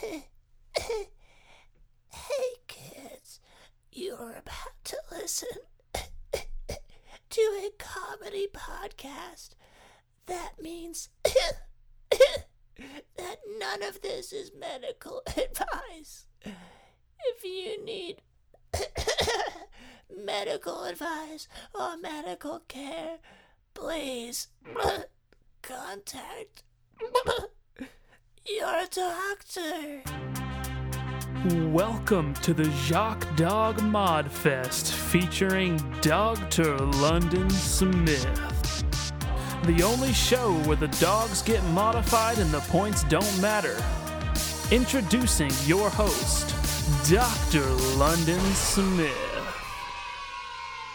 Hey kids, you're about to listen to a comedy podcast. That means that none of this is medical advice. If you need medical advice or medical care, please contact your doctor. Welcome to the Jacques Dog Mod Fest featuring Dr. London Smith. The only show where the dogs get modified and the points don't matter. Introducing your host, Dr. London Smith.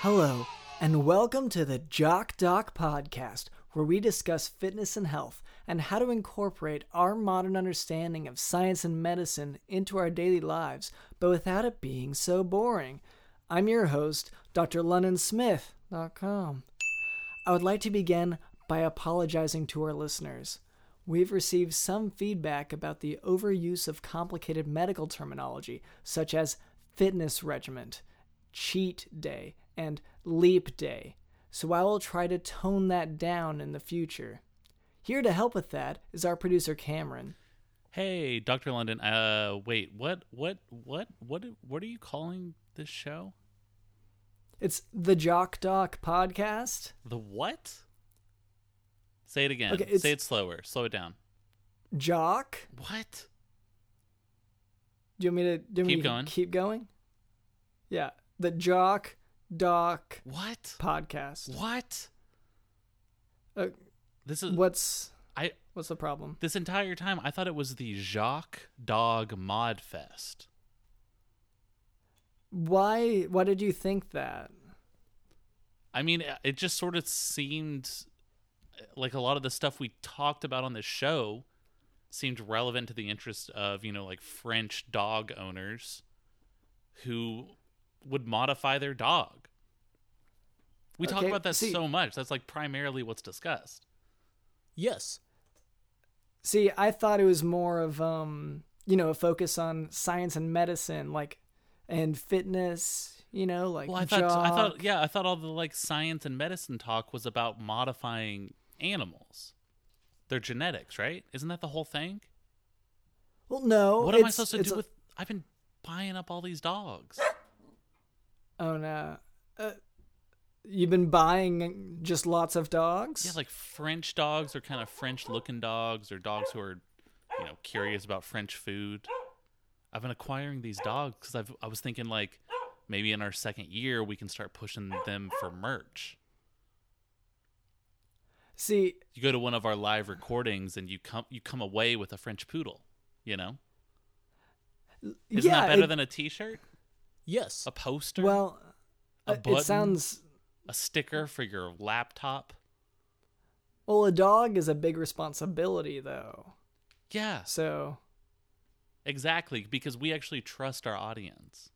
Hello, and welcome to the Jock Doc podcast, where we discuss fitness and health and how to incorporate our modern understanding of science and medicine into our daily lives, but without it being so boring. I'm your host, Dr. LondonSmith.com. I would like to begin by apologizing to our listeners. We've received some feedback about the overuse of complicated medical terminology, such as fitness regiment, cheat day, and leap day, so I will try to tone that down in the future. Here to help with that is our producer Cameron. Hey, Dr. London. Uh, wait. What? What? What? What? What are you calling this show? It's the Jock Doc podcast. The what? Say it again. Okay, Say it slower. Slow it down. Jock? What? Do you want me to do want me Keep going. Keep going. Yeah, the Jock Doc What? podcast. What? Uh, This is what's I. what's the problem? This entire time, I thought it was the Jacques Dog Mod Fest. Why? Why did you think that? I mean, uh, it just sort of seemed uh, like a lot of the stuff we talked about on this show seemed relevant to the interest of, you know, like French dog owners who would modify their dog. We talk about that see- so much. That's like primarily what's discussed. Yes. See, I thought it was more of um, you know, a focus on science and medicine, like, and fitness. You know, like Well, I thought I thought yeah, I thought all the like science and medicine talk was about modifying animals. Their genetics, right? Isn't that the whole thing? Well, no. What am I supposed to do a- with I've been buying up all these dogs. Oh no. Uh, you've been buying just lots of dogs. Yeah, like French dogs or kind of French looking dogs or dogs who are, you know, curious about French food. I've been acquiring these dogs because I've I was thinking like maybe in our second year we can start pushing them for merch. See, You go to one of our live recordings and you come you come away with a French poodle. You know, isn't yeah, that better it- than a T-shirt, Yes. a poster, well, a it sounds a sticker for your laptop? well. A dog is a big responsibility, though. Yeah, So Exactly, because we actually trust our audience.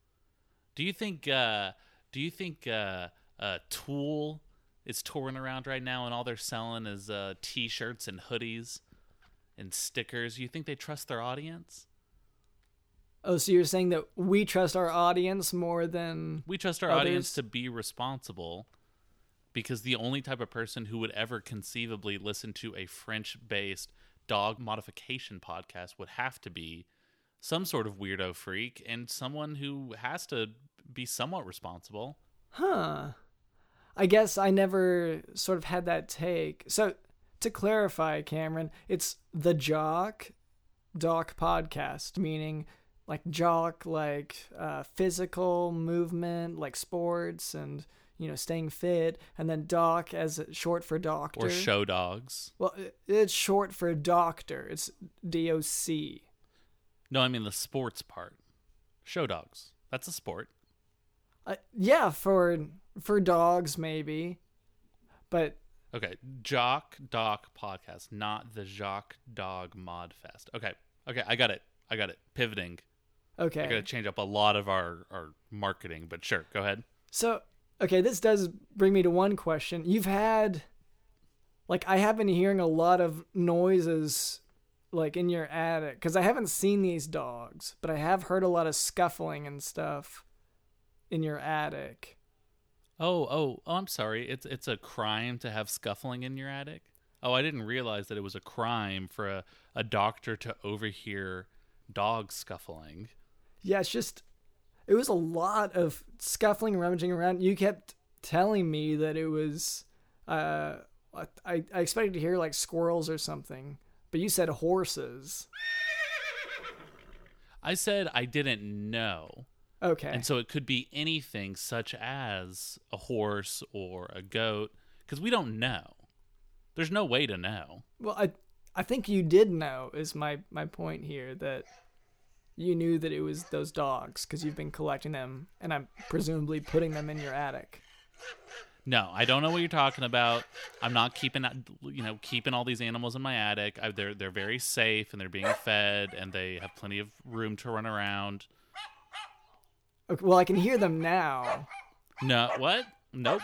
Do you think uh do you think uh uh Tool is touring around right now and all they're selling is uh t-shirts and hoodies and stickers? You think they trust their audience? Oh, so you're saying that we trust our audience more than We trust our Others- audience to be responsible because the only type of person who would ever conceivably listen to a French-based dog modification podcast would have to be some sort of weirdo freak and someone who has to be somewhat responsible. Huh. I guess I never sort of had that take. So to clarify, Cameron, it's the Jock Doc podcast, meaning like jock, like uh, physical movement, like sports and you know staying fit, and then doc as short for doctor. or show dogs. Well, it's short for doctor. It's D O C. No, I mean the sports part. Show dogs. That's a sport. Uh, yeah, for for dogs maybe, but Okay, Jock Doc podcast, not the Jock Dog Mod Fest. Okay, okay, I got it. I got it. Pivoting. okay. I got to change up a lot of our our marketing, but sure, go ahead. So, okay, this does bring me to one question. You've had, like, I have been hearing a lot of noises like in your attic because I haven't seen these dogs, but I have heard a lot of scuffling and stuff in your attic. Oh, oh, oh, I'm sorry. It's it's a crime to have scuffling in your attic. Oh, I didn't realize that it was a crime for a, a doctor to overhear dogs scuffling. Yeah, it's just it was a lot of scuffling, rummaging around. You kept telling me that it was uh I I expected to hear like squirrels or something, but you said horses. I said I didn't know. Okay. And so it could be anything such as a horse or a goat because we don't know. There's no way to know. Well, I I think you did know is my my point here that you knew that it was those dogs because you've been collecting them and I'm presumably putting them in your attic. No, I don't know what you're talking about. I'm not keeping you know keeping all these animals in my attic. I, they're they're very safe and they're being fed and they have plenty of room to run around. Okay, well, I can hear them now. No, what? Nope.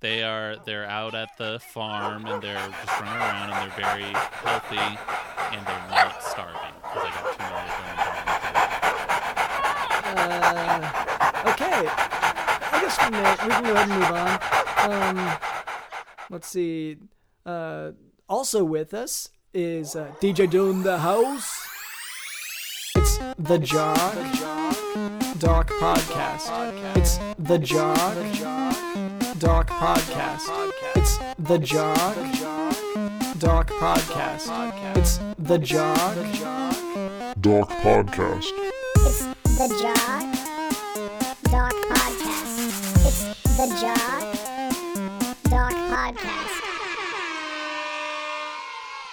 They are they're out at the farm and they're just running around and they're very healthy and they're not starving because I got too many. Uh, okay. I guess we, may, we can go ahead and move on. Um, let's see. Uh, also with us is uh, DJ Doom the house. It's the Jog Doc Podcast. It's the Jog Doc Podcast. It's the Jog Doc Podcast. It's the Jog Doc Podcast. It's the Jog Doc Podcast. It's the Jog Doc Podcast.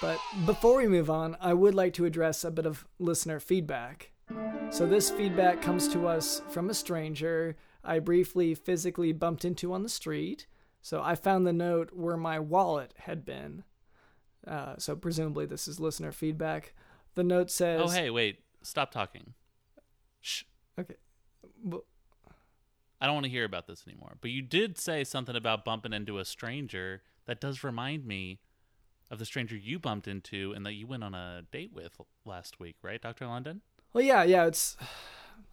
But before we move on, I would like to address a bit of listener feedback. So, this feedback comes to us from a stranger I briefly physically bumped into on the street. So, I found the note where my wallet had been. Uh, so, presumably, this is listener feedback. The note says. Oh, hey, wait. Stop talking. Shh. Okay. Well, I don't want to hear about this anymore. But you did say something about bumping into a stranger. That does remind me of the stranger you bumped into and that you went on a date with last week, right, Dr. London? well, yeah, yeah, it's.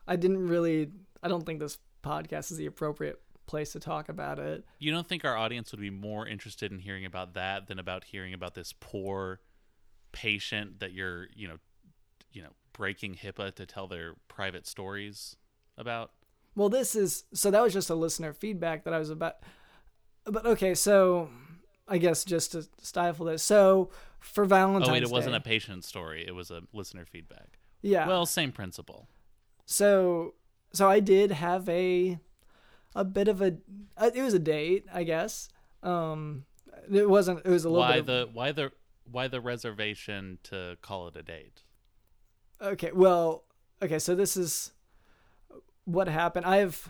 I didn't really. I don't think this podcast is the appropriate place to talk about it. You don't think our audience would be more interested in hearing about that than about hearing about this poor patient that you're, you know, you know, breaking HIPAA to tell their private stories about? Well, this is so that was just a listener feedback that I was about. But okay, so I guess just to stifle this. So for Valentine's oh wait, it wasn't a patient story. It was a listener feedback. yeah. Well, same principle. so so I did have a a bit of a uh, it was a date, I guess. Um, it wasn't. It was a little Why bit. of- the why the why the reservation to call it a date? Okay, well, okay, so this is what happened. I have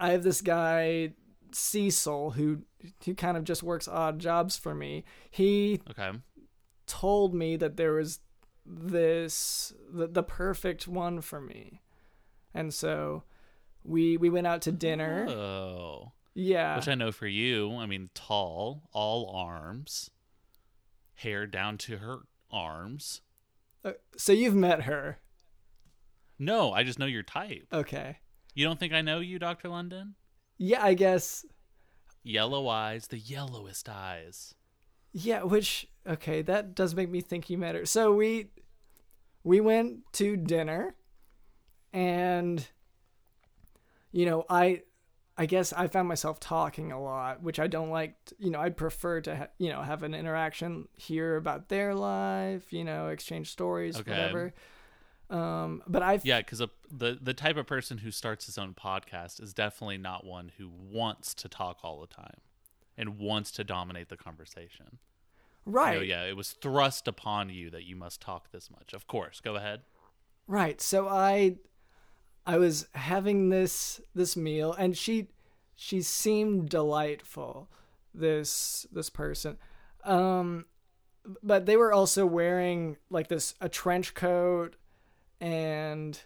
I have this guy Cecil who who kind of just works odd jobs for me. He Okay. told me that there was this the, the perfect one for me. And so we we went out to dinner. Oh. yeah. Which I know for you, I mean, tall, all arms, hair down to her arms. Uh, so you've met her. No, I just know your type. Okay. You don't think I know you, Dr. London? Yeah, I guess Yellow eyes, the yellowest eyes. Yeah, which okay, that does make me think you met her. So we we went to dinner and you know, I I guess I found myself talking a lot, which I don't like, you know, I'd prefer to ha- you know, have an interaction hear about their life, you know, exchange stories, Okay. whatever. Um, but I've Yeah, because the the type of person who starts his own podcast is definitely not one who wants to talk all the time and wants to dominate the conversation. right. You know, yeah, it was thrust upon you that you must talk this much. Of course, go ahead. Right. So I I was having this this meal and she she seemed delightful this this person. Um but they were also wearing like this a trench coat and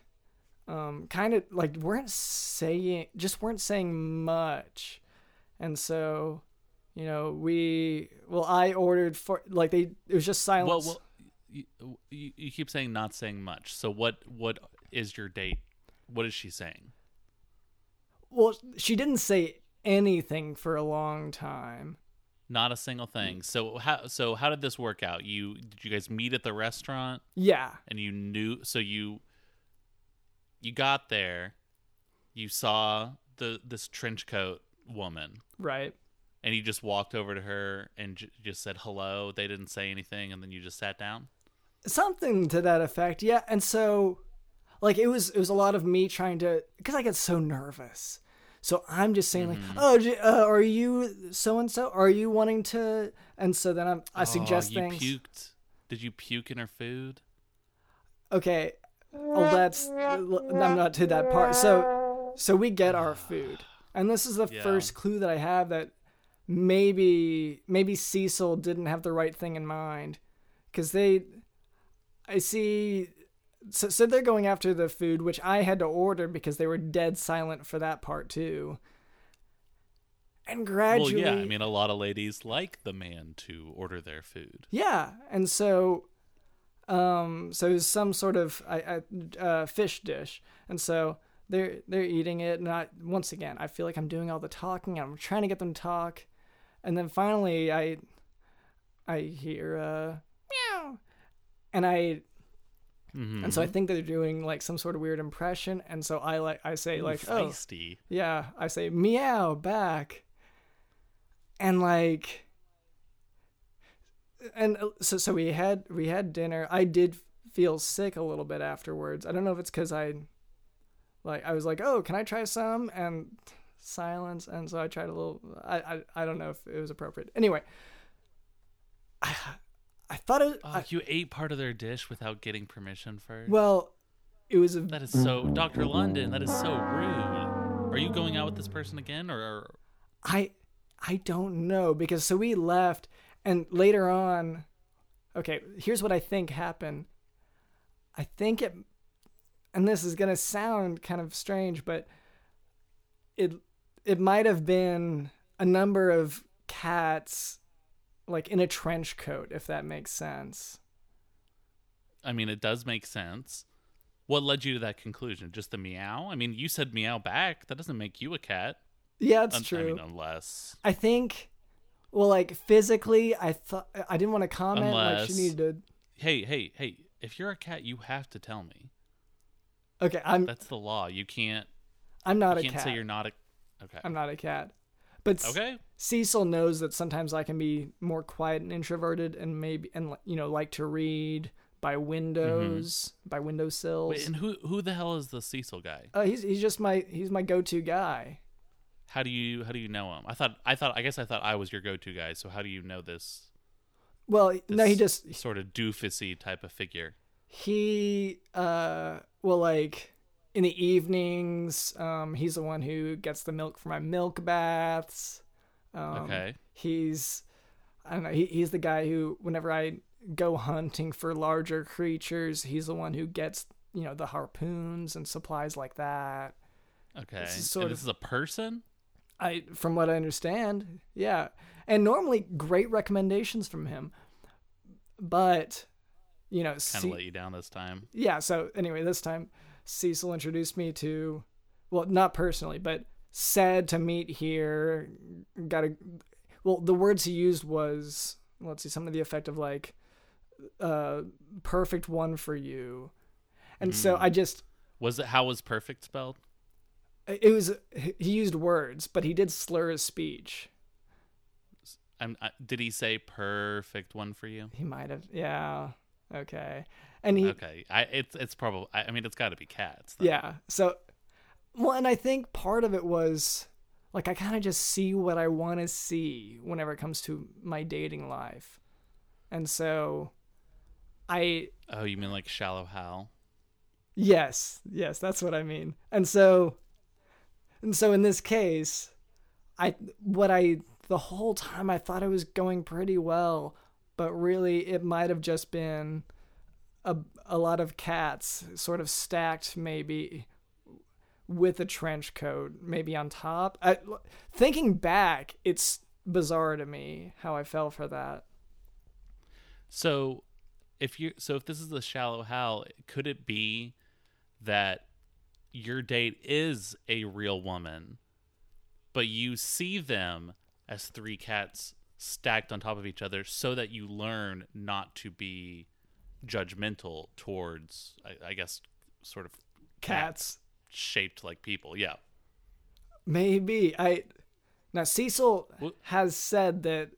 um kind of like weren't saying just weren't saying much. And so you know, we well I ordered for like they it was just silence. Well, well, you, you you keep saying not saying much. So what what is your date? What is she saying? Well, she didn't say anything for a long time. Not a single thing. So how so how did this work out? You did you guys meet at the restaurant Yeah. and you knew so you you got there, you saw the this trench coat woman Right. and you just walked over to her and j- just said hello. They didn't say anything and then you just sat down. something to that effect yeah and so like it was it was a lot of me trying to because i get so nervous. So i'm just saying like oh uh, are you so and so are you wanting to and so then i'm i suggest oh, you things. puked. Did you puke in her food? okay oh that's i'm not to that part. So so we get our food. And this is the Yeah. first clue that i have that maybe maybe cecil didn't have the right thing in mind. Because they i see so, so they're going after the food which i had to order because they were dead silent for that part too and gradually Well, yeah. I mean, a lot of ladies like the man to order their food. Yeah, and so, um, so it was some sort of I, I, uh, fish dish, and so they're they're eating it, and I once again I feel like I'm doing all the talking. I'm trying to get them to talk, and then finally I, I hear uh, meow, and I. Mm-hmm. And so I think they're doing like some sort of weird impression, and so I like I say like oh feisty. yeah, I say meow back. And like and uh, so so we had we had dinner. I did feel sick a little bit afterwards. I don't know if it's cuz I like I was like, "Oh, can I try some?" and silence and so I tried a little I I, I don't know if it was appropriate. Anyway, I I thought it Oh, I, you ate part of their dish without getting permission first. well, it was a that is so, Doctor London. That is so rude. Are you going out with this person again, or, or I I don't know because so we left and later on okay, here's what I think happened. I think it and this is going to sound kind of strange, but it it might have been a number of cats like in a trench coat if that makes sense. I mean, it does make sense. What led you to that conclusion? Just the meow? I mean, you said meow back. That doesn't make you a cat. Yeah, it's Un- true. I mean, unless I think well like physically I thought I didn't want to comment like Unless- she needed to hey, hey, hey, if you're a cat, you have to tell me. Okay, I'm That's the law. You can't. I'm not you a can't cat. say you're not a. Okay. I'm not a cat. But Okay. Cecil knows that sometimes I can be more quiet and introverted and maybe and you know like to read by windows, by windowsills. Wait, and who who the hell is the Cecil guy? uh, he's he's just my he's my go-to guy. How do you how do you know him? I thought I thought I guess I thought I was your go-to guy. So how do you know this? Well, no, he just sort of doofusy type of figure. he uh well like in the evenings um he's the one who gets the milk for my milk baths. Um, Okay. He's I don't know, he, he's the guy who whenever I go hunting for larger creatures, he's the one who gets, you know, the harpoons and supplies like that. Okay. This sort and this of- is a person. I from what I understand, yeah. And normally great recommendations from him. But you know, Kind of Ce- let you down this time. yeah, so anyway, this time Cecil introduced me to well, not personally, but sad to meet here. Got a well, the words he used was let's see, some of the effect of like uh perfect one for you. And so I just Was it how was perfect spelled? it was he used words, but he did slur his speech. I'm, I, did he say perfect one for you? He might have yeah. Okay. And he Okay. I it's it's probably I, I mean it's got to be cats. though. Yeah. So, well, and I think part of it was like I kind of just see what I want to see whenever it comes to my dating life. And so I, Oh, you mean like shallow Hal? yes, yes, that's what I mean. And so, and so in this case, I, what I, the whole time I thought it was going pretty well, but really it might have just been a, a lot of cats sort of stacked maybe with a trench coat maybe on top. I, thinking back, it's bizarre to me how I fell for that. So, if you so if this is the shallow hal, could it be that your date is a real woman, but you see them as three cats stacked on top of each other so that you learn not to be judgmental towards I, I guess sort of Cats. Shaped like people. Yeah. Maybe I now Cecil Wh- has said that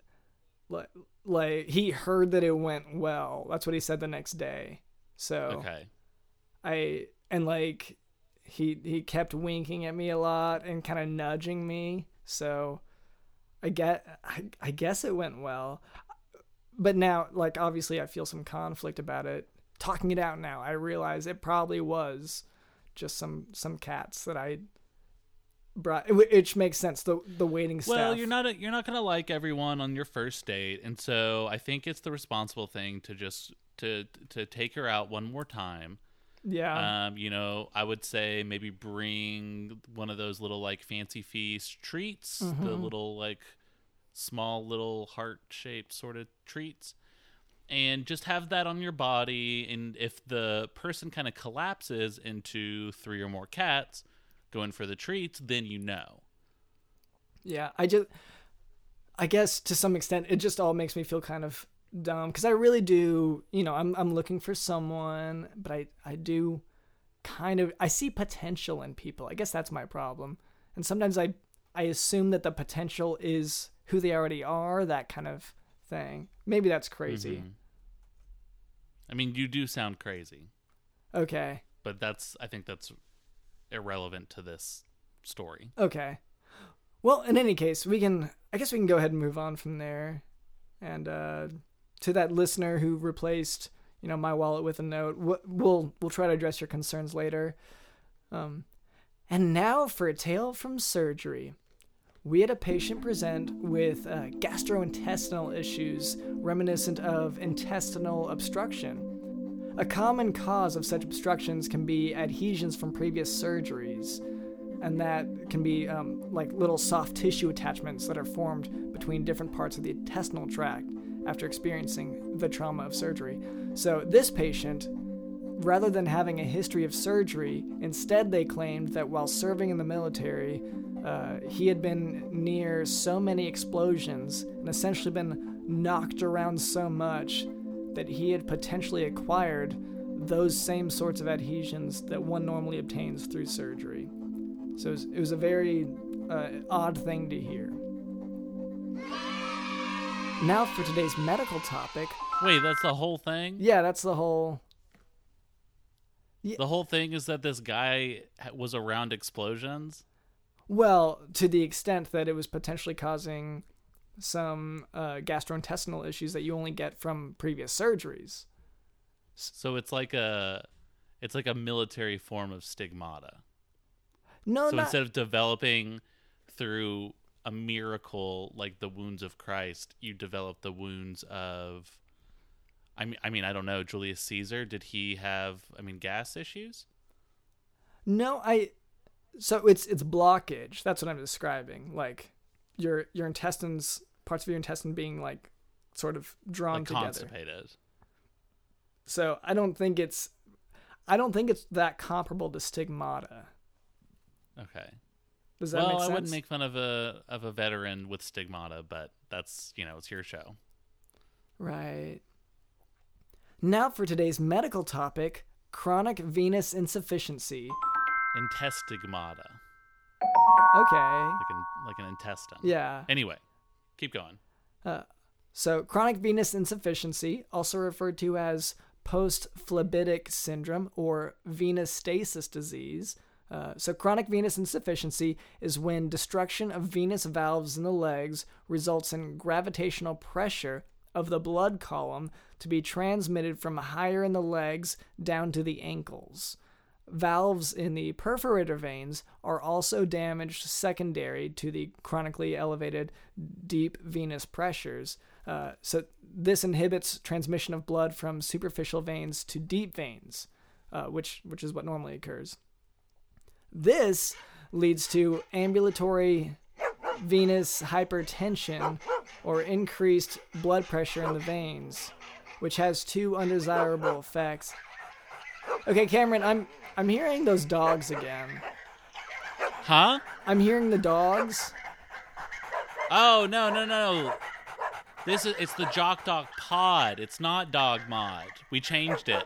like like he heard that it went well. That's what he said the next day. So Okay. I and like he he kept winking at me a lot and kind of nudging me. So I get I, I guess it went well. But now like obviously I feel some conflict about it. Talking it out now, I realize it probably was just some some cats that I brought wh- which makes sense the the waiting staff. Well, you're not a, you're not gonna like everyone on your first date, and so I think it's the responsible thing to just to to take her out one more time. yeah. Um, you know, I would say maybe bring one of those little like fancy feast treats, the little like small little heart shaped sort of treats. And just have that on your body. And if the person kind of collapses into three or more cats going for the treats, then you know. Yeah, I just, I guess to some extent, it just all makes me feel kind of dumb because I really do, you know, I'm I'm looking for someone, but I I do kind of I see potential in people. I guess that's my problem, and sometimes I I assume that the potential is who they already are, that kind of thing. Maybe that's crazy. Mhm. I mean, you do sound crazy, Okay, but that's I think that's irrelevant to this story. okay. Well, in any case, we can. I guess we can go ahead and move on from there, and uh, to that listener who replaced, you know, my wallet with a note. We'll we'll try to address your concerns later. Um, and now for a tale from surgery. We had a patient present with uh, gastrointestinal issues reminiscent of intestinal obstruction. A common cause of such obstructions can be adhesions from previous surgeries, and that can be um, like little soft tissue attachments that are formed between different parts of the intestinal tract after experiencing the trauma of surgery. So, this patient, rather than having a history of surgery, instead they claimed that while serving in the military, uh, he had been near so many explosions and essentially been knocked around so much that he had potentially acquired those same sorts of adhesions that one normally obtains through surgery. So it was, it was a very uh, odd thing to hear. Now for today's medical topic. Wait, that's the whole thing? Yeah, that's the whole. The whole thing is that this guy was around explosions. Well, to the extent that it was potentially causing some uh, gastrointestinal issues that you only get from previous surgeries. So it's like a it's like a military form of stigmata. No, so not, instead of developing through a miracle like the wounds of Christ, you develop the wounds of I mean I mean I don't know, Julius Caesar, did he have I mean gas issues? No, I. So it's it's blockage. That's what I'm describing. Like your your intestines, parts of your intestine being like sort of drawn Like together. constipated. So I don't think it's, I don't think it's that comparable to stigmata. Okay. Does that well, make sense? I wouldn't make fun of a of a veteran with stigmata, but that's you know, it's your show. Right. Now for today's medical topic: chronic venous insufficiency. Intestigmata. Okay. Like an like an intestine. Yeah. Anyway, keep going. So, chronic venous insufficiency, also referred to as post-phlebitic syndrome or venous stasis disease. Uh, so, chronic venous insufficiency is when destruction of venous valves in the legs results in gravitational pressure of the blood column to be transmitted from higher in the legs down to the ankles. Valves in the perforator veins are also damaged secondary to the chronically elevated deep venous pressures. Uh, so, this inhibits transmission of blood from superficial veins to deep veins, uh, which, which is what normally occurs. This leads to ambulatory venous hypertension or increased blood pressure in the veins. which has two undesirable effects. Okay, Cameron, I'm I'm hearing those dogs again. Huh? I'm hearing the dogs. Oh no no no! This is it's the Jock Dog Pod. It's not Dog Mod. We changed it.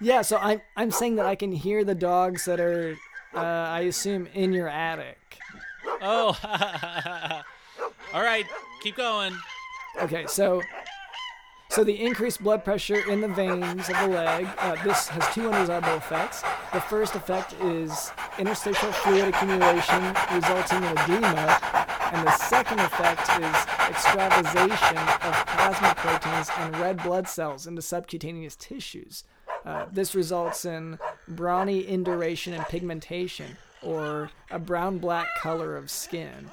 Yeah, so I'm I'm saying that I can hear the dogs that are, uh, I assume, in your attic. Oh, all right, keep going. Okay, so so the increased blood pressure in the veins of the leg. Uh, this has two undesirable effects. The first effect is interstitial fluid accumulation, resulting in edema, and the second effect is extravasation of plasma proteins and red blood cells into subcutaneous tissues. Uh, this results in brawny induration and pigmentation, or a brown-black color of skin.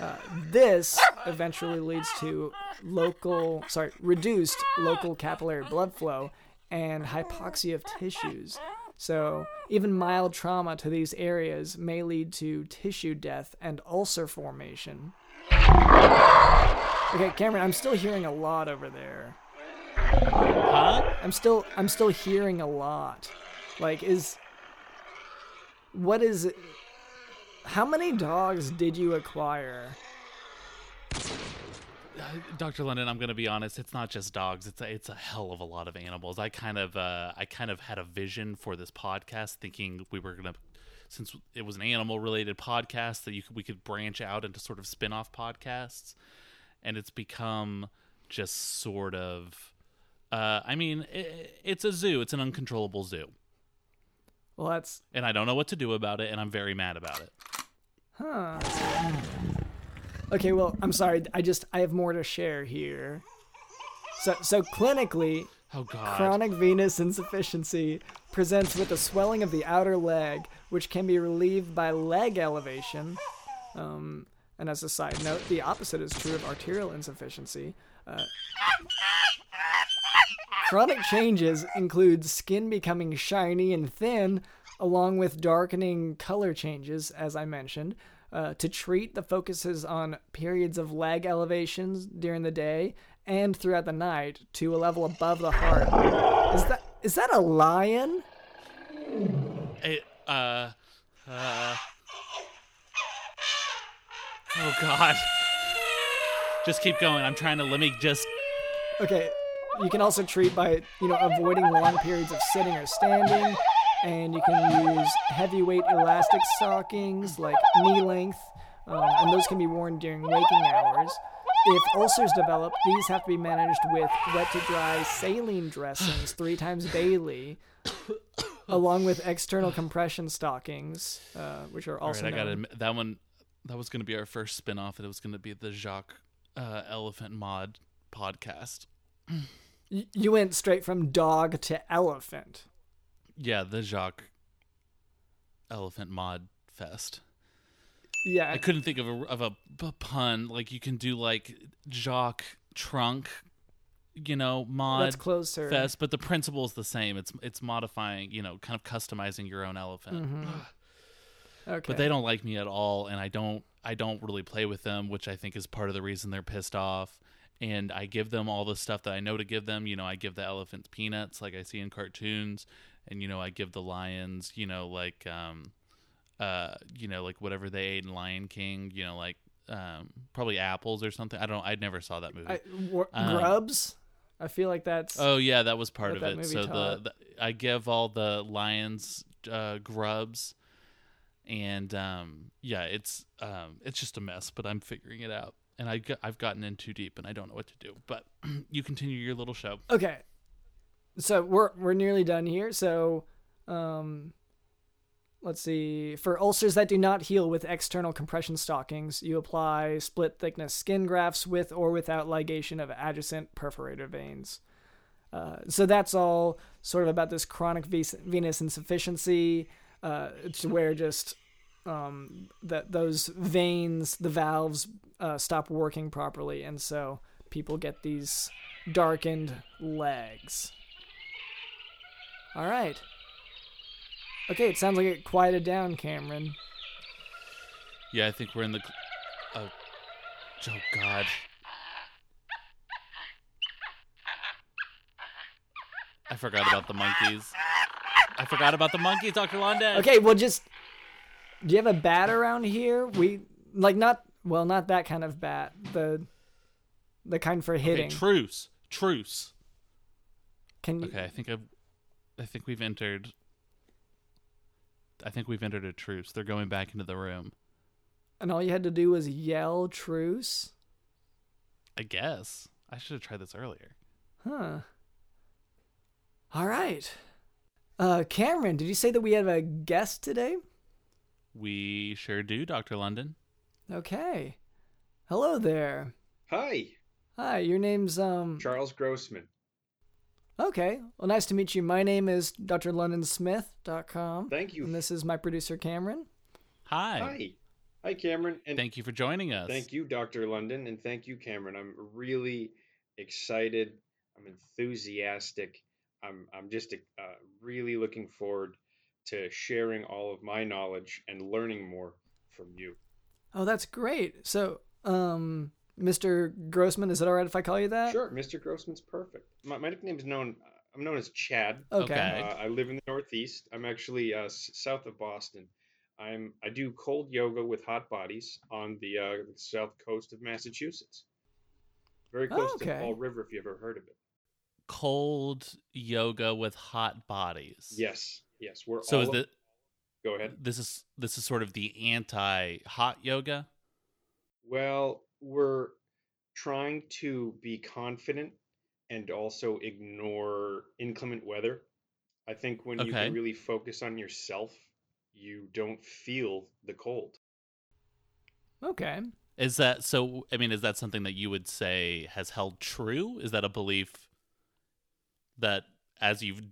Uh, this eventually leads to local, sorry, reduced local capillary blood flow and hypoxia of tissues. So, even mild trauma to these areas may lead to tissue death and ulcer formation. Okay, Cameron, I'm still hearing a lot over there. Huh? I'm still I'm still hearing a lot. Like is what is? How many dogs did you acquire? Dr. London, I'm going to be honest. It's not just dogs. It's a, it's a hell of a lot of animals. I kind of uh, I kind of had a vision for this podcast, thinking we were going to, since it was an animal related podcast, that you could, we could branch out into sort of spin off podcasts, and it's become just sort of. Uh, I mean, i it's a zoo. It's an uncontrollable zoo, Well, that's and I don't know what to do about it, and I'm very mad about it. Huh. Okay, well, I'm sorry. I just I have more to share here. So so clinically, Oh God! Chronic venous insufficiency presents with a swelling of the outer leg, which can be relieved by leg elevation. Um, and as a side note, the opposite is true of arterial insufficiency. Uh, chronic changes include skin becoming shiny and thin, along with darkening color changes, as I mentioned. Uh, to treat, the focuses on periods of leg elevations during the day and throughout the night to a level above the heart. Is that is that a lion? It, uh, uh. Oh God! Just keep going. I'm trying to. Let me just. Okay, you can also treat by you know avoiding long periods of sitting or standing, and you can use heavyweight elastic stockings like knee length, um, and those can be worn during waking hours. If ulcers develop, these have to be managed with wet to dry saline dressings three times daily, along with external compression stockings, uh, which are also right, I admit, that one. That was gonna be our first spin off. and It was gonna be the Jacques uh, Elephant Mod podcast. You went straight from dog to elephant. Yeah, the Jacques Elephant Mod Fest. Yeah, I couldn't think of a of a, a pun. Like you can do like Jacques Trunk, you know, mod that's closer. fest, but the principle is the same. It's it's modifying, you know, kind of customizing your own elephant. Mm-hmm. Okay. But they don't like me at all, and I don't I don't really play with them, which I think is part of the reason they're pissed off. And I give them all the stuff that I know to give them. You know, I give the elephants peanuts like I see in cartoons, and you know, I give the lions, you know, like um, uh, you know, like whatever they ate in Lion King. You know, like um, probably apples or something. I don't. I never saw that movie. I, Um, grubs. I feel like that's Oh yeah, that was part of it. So the, the I give all the lions uh, grubs, and um, yeah, it's um, it's just a mess. But I'm figuring it out, and I I've gotten in too deep, and I don't know what to do. But you continue your little show. okay. So we're we're nearly done here. So, um, let's see. For ulcers that do not heal with external compression stockings, you apply split thickness skin grafts with or without ligation of adjacent perforator veins. Uh, so that's all sort of about this chronic venous insufficiency. Uh, it's where just um, that those veins, the valves, uh, stop working properly, and so people get these darkened legs. All right. Okay, it sounds like it quieted down, Cameron. Yeah, I think we're in the. Oh, oh God. I forgot about the monkeys. I forgot about the monkeys, Dr. London. Okay, well, just do you have a bat around here? We like not well, not that kind of bat. The the kind for Okay, hitting. truce. Truce. Can you? Okay, I think I've, I think we've entered. I think we've entered a truce. They're going back into the room. And all you had to do was yell truce. I guess I should have tried this earlier. Huh. All right. Uh, Cameron, did you say that we have a guest today? We sure do, Doctor London. Okay. Hello there. Hi, Hi, your name's um. Charles Grossman. Okay. Well, nice to meet you. My name is drlondonsmith.com. Thank you. And this is my producer Cameron. Hi. Hi. Hi, Cameron. And Thank you for joining us. Thank you, Dr. London, and thank you, Cameron. I'm really excited. I'm enthusiastic. I'm I'm just uh, really looking forward to sharing all of my knowledge and learning more from you. Oh, that's great. So, um, Mr. Grossman, is it all right if I call you that? Sure, Mr. Grossman's perfect. My, my nickname is known. I'm known as Chad. Okay. Okay. Uh, I live in the Northeast. I'm actually uh, south of Boston. I'm I do cold yoga with hot bodies on the uh, south coast of Massachusetts. Very close to Okay. Fall River, if you ever heard of it. Cold yoga with hot bodies. Yes, yes. We're So all is of- the Go ahead. this is this is sort of the anti hot yoga? Well, we're trying to be confident and also ignore inclement weather. I think when you can really focus on yourself, you don't feel the cold. Okay. Is that so? I mean, is that something that you would say has held true? Is that a belief that as you've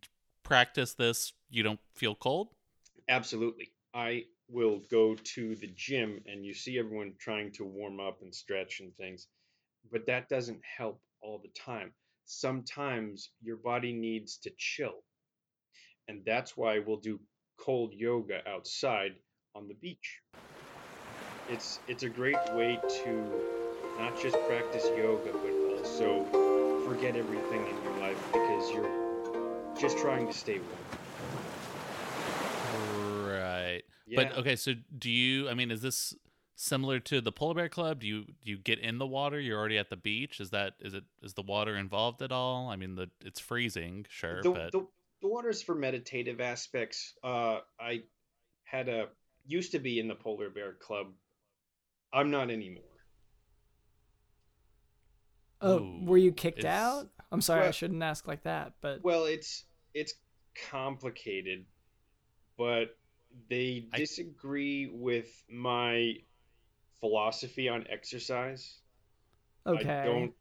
practiced this, you don't feel cold? Absolutely. I will go to the gym and you see everyone trying to warm up and stretch and things, but that doesn't help all the time. Sometimes your body needs to chill. And that's why we'll do cold yoga outside on the beach. It's it's a great way to not just practice yoga but also forget everything in your life because you're just trying to stay warm. Yeah. But okay, so do you? I mean, is this similar to the polar bear club? Do you do you get in the water? You're already at the beach. Is that is it is the water involved at all? I mean, the it's freezing, sure, the, but the, the water's for meditative aspects. Uh, I had a used to be in the polar bear club. I'm not anymore. Oh, Ooh, were you kicked it's- out? I'm sorry, I shouldn't ask like that, but Well, it's it's complicated, but they I- disagree with my philosophy on exercise. okay. I don't.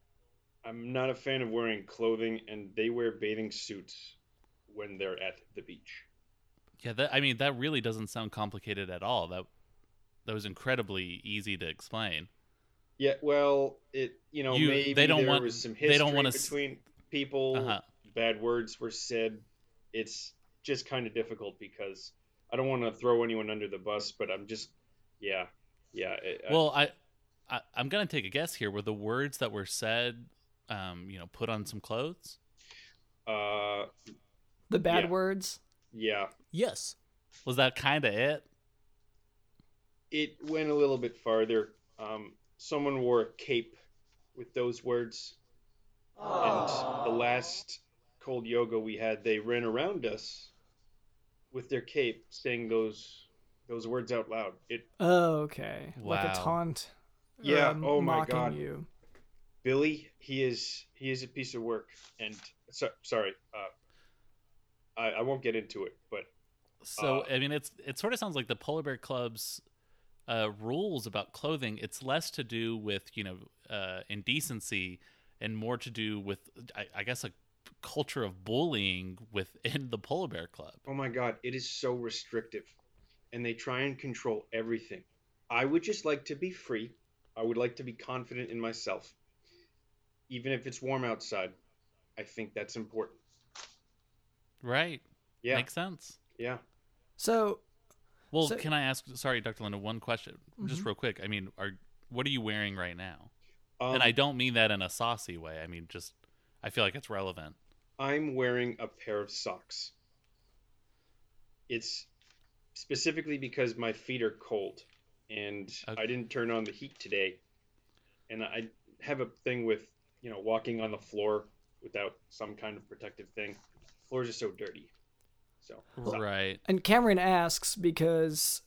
I'm not a fan of wearing clothing, and they wear bathing suits when they're at the beach. yeah, that I mean, that really doesn't sound complicated at all. That that was incredibly easy to explain. Yeah, well, it you know You- maybe they don't there want- was some they history don't wanna s- between people. Uh-huh. Bad words were said. It's just kind of difficult because I don't want to throw anyone under the bus, but I'm just yeah, yeah. it- Well, I, I I'm gonna take a guess here. Were the words that were said, um, you know, put on some clothes? uh, the bad yeah. words. yeah, Yes. Was that kind of it? it went a little bit farther. Um, someone wore a cape with those words, and the last cold yoga we had, they ran around us with their cape, saying those those words out loud. It Oh, okay. Like a taunt. Yeah, um, oh my mocking God. you. Billy, he is he is a piece of work, and so, sorry, uh, I, I won't get into it, but So Uh, I mean, it's it sort of sounds like the polar bear club's uh, rules about clothing. It's less to do with you know uh, indecency and more to do with I, I guess a culture of bullying within the polar bear club. oh my god, it is so restrictive, and they try and control everything. I would just like to be free. I would like to be confident in myself, even if it's warm outside. I think that's important. Right. Yeah, Makes sense. yeah. So, Well, So- can I ask? Sorry, Dr. Linda, one question, just Mhm. real quick. I mean, are what are you wearing right now? Um, and I don't mean that in a saucy way. I mean, just I feel like it's relevant. I'm wearing a pair of socks. It's specifically because my feet are cold and Okay. I didn't turn on the heat today. And I have a thing with, you know, walking on the floor without some kind of protective thing. Floors are so dirty. So, so- Right. And Cameron asks because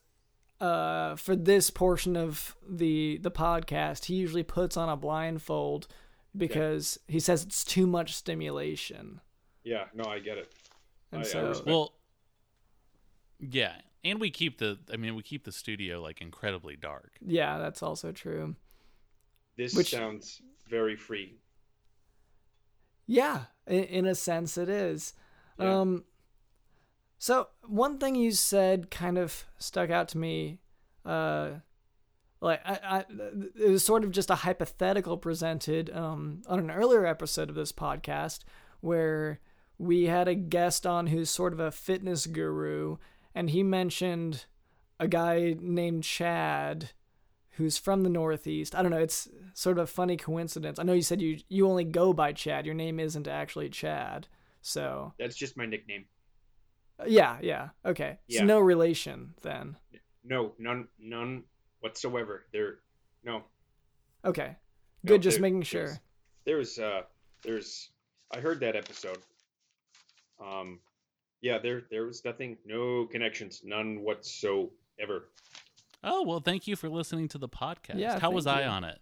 uh, for this portion of the the podcast, he usually puts on a blindfold because he says it's too much stimulation. yeah, no, I get it. And I- I so, respect- Well, yeah, and we keep the. I mean, we keep the studio like incredibly dark. yeah, that's also true. This Which- sounds very free. Yeah, in, in a sense, it is. Yeah. Um, so one thing you said kind of stuck out to me. Uh, like I, I, it was sort of just a hypothetical presented um, on an earlier episode of this podcast where we had a guest on who's sort of a fitness guru, and he mentioned a guy named Chad who's from the Northeast. I don't know. It's sort of a funny coincidence. I know you said you you only go by Chad. Your name isn't actually Chad. So That's just my nickname. uh, yeah, yeah, okay. Yeah. So no relation then. No, none, none whatsoever. There, no. Okay, no, good. just there- making there's- sure. There's, uh, there's. I heard that episode. Um, yeah, there, there was nothing, no connections, none whatsoever. Oh well, thank you for listening to the podcast. Yeah, How was thank I on it?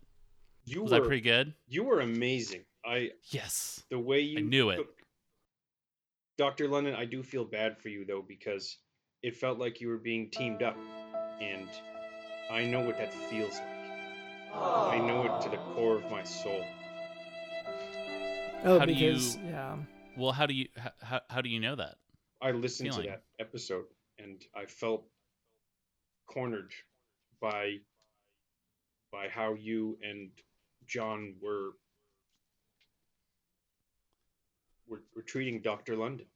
You Was were, I pretty good? you were amazing. I, Yes. the way you knew it. Dr. London, I do feel bad for you though because it felt like you were being teamed up, and I know what that feels like. I know it to the core of my soul. Oh, How do you- because yeah. Well, how do you how, how, how do you know that? I listened Feeling. to that episode and I felt cornered by by how you and John were were, were treating Dr. London.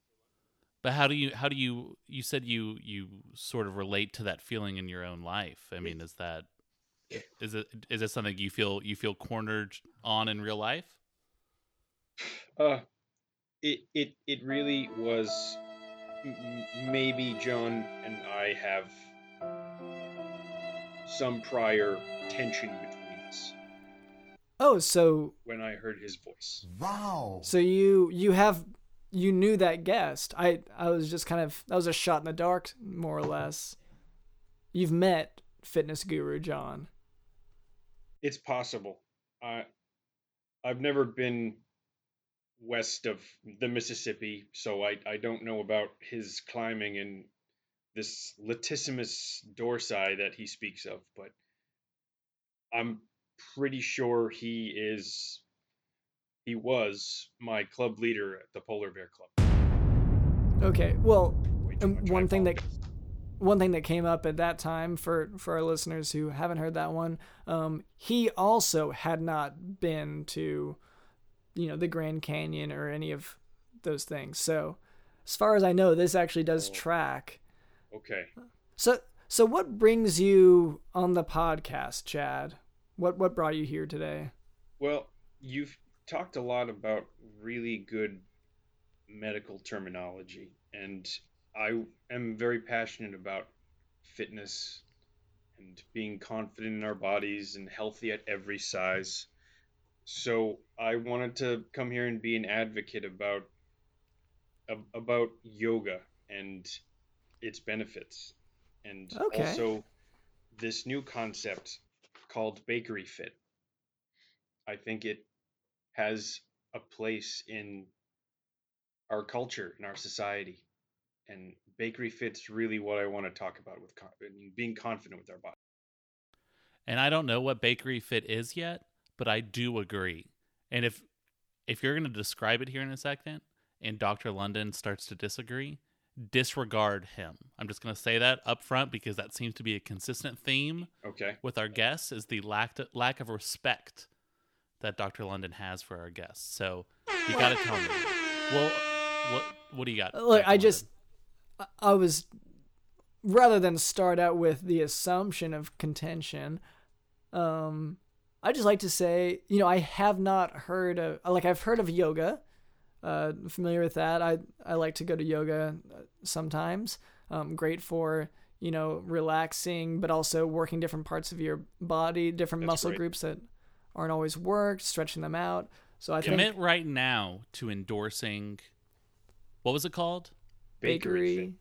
But how do you how do you you said you you sort of relate to that feeling in your own life? I mean, is that is it is it something you feel you feel cornered on in real life? Uh it it it really was m- m- maybe John and I have some prior tension between us Oh, so when I heard his voice. Wow. So you you have you knew that guest. I I was just kind of that was a shot in the dark, more or less. You've met fitness guru John. It's possible. I I've never been west of the Mississippi, so I I don't know about his climbing and this latissimus dorsi that he speaks of, but I'm pretty sure he is he was my club leader at the Polar Bear Club. Okay, well, And one thing that one thing that came up at that time for for our listeners who haven't heard that one, um, he also had not been to, you know, the Grand Canyon or any of those things. So, as far as I know, this actually does Oh. track. Okay. So, so what brings you on the podcast, Chad? What what brought you here today? Well, you've talked a lot about really good medical terminology, and I am very passionate about fitness and being confident in our bodies and healthy at every size. So I wanted to come here and be an advocate about about yoga and its benefits, and Okay. also this new concept called bakery fit. I think it has a place in our culture, in our society. And bakery fit's really what I want to talk about with con- I mean, being confident with our body. And I don't know what bakery fit is yet, but I do agree. And if if you're going to describe it here in a second and Dr. London starts to disagree, disregard him. I'm just going to say that up front because that seems to be a consistent theme Okay. with our guests is the lack to, lack of respect that Dr. London has for our guests. So you got to tell me. Well, what what do you got? Look, Dr. I just London? I- I was rather than start out with the assumption of contention, um, I just like to say, you know, I have not heard of like I've heard of yoga, uh, familiar with that. I I like to go to yoga uh, sometimes. Um, great for you know relaxing, but also working different parts of your body, different That's muscle great. groups that aren't always worked, stretching them out. So I Commit think right now to endorsing. What was it called? bakery,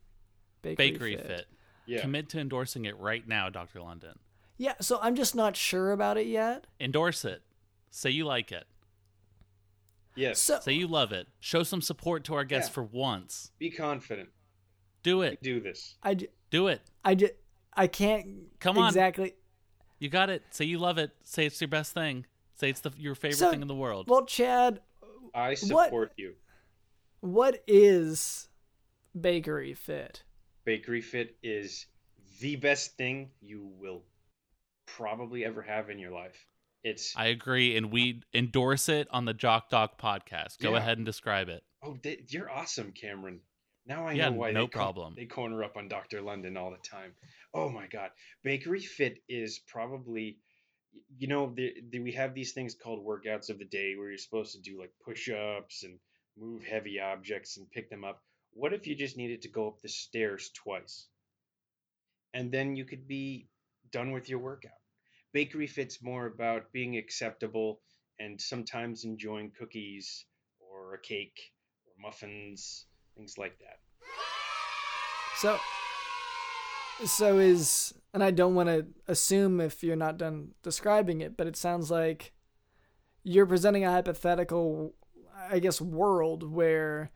bakery, Bakery fit. Fit. Yeah. Commit to endorsing it right now, Dr. London. Yeah, so I'm just not sure about it yet. Endorse it. Say you like it. yes. So Say you love it. Show some support to our guests Yeah. for once. Be confident. Do it. Do this. I, j- Do it. I, j- I can't Come on. exactly. You got it. Say you love it. Say it's your best thing. Say it's the, your favorite So- thing in the world. Well, Chad, I What- support you. what is bakery fit? Bakery Fit is the best thing you will probably ever have in your life. It's I agree, and we endorse it on the Jock Doc podcast. Go Yeah. ahead and describe it. oh, they, you're awesome, Cameron. Now I Yeah, know why no they co- problem. they corner up on Dr. London all the time. Oh my God, Bakery Fit is probably, you know, the, the, we have these things called workouts of the day where you're supposed to do like push-ups and move heavy objects and pick them up. What if you just needed to go up the stairs twice? And then you could be done with your workout. Bakery Fit's more about being acceptable and sometimes enjoying cookies or a cake or muffins, things like that. So, so is, and I don't want to assume if you're not done describing it, but it sounds like you're presenting a hypothetical, I guess, world where,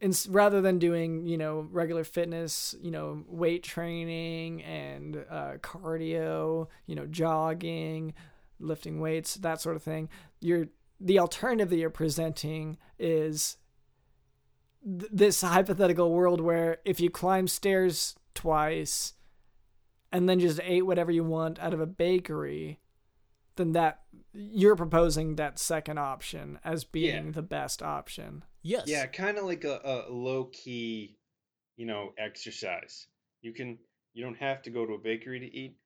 in, rather than doing, you know, regular fitness, you know, weight training and uh, cardio, you know, jogging, lifting weights, that sort of thing, you're the alternative that you're presenting is th- this hypothetical world where if you climb stairs twice and then just ate whatever you want out of a bakery then that you're proposing that second option as being Yeah. the best option Yes. Yeah, kind of like a, a low key, you know, exercise. You can you don't have to go to a bakery to eat,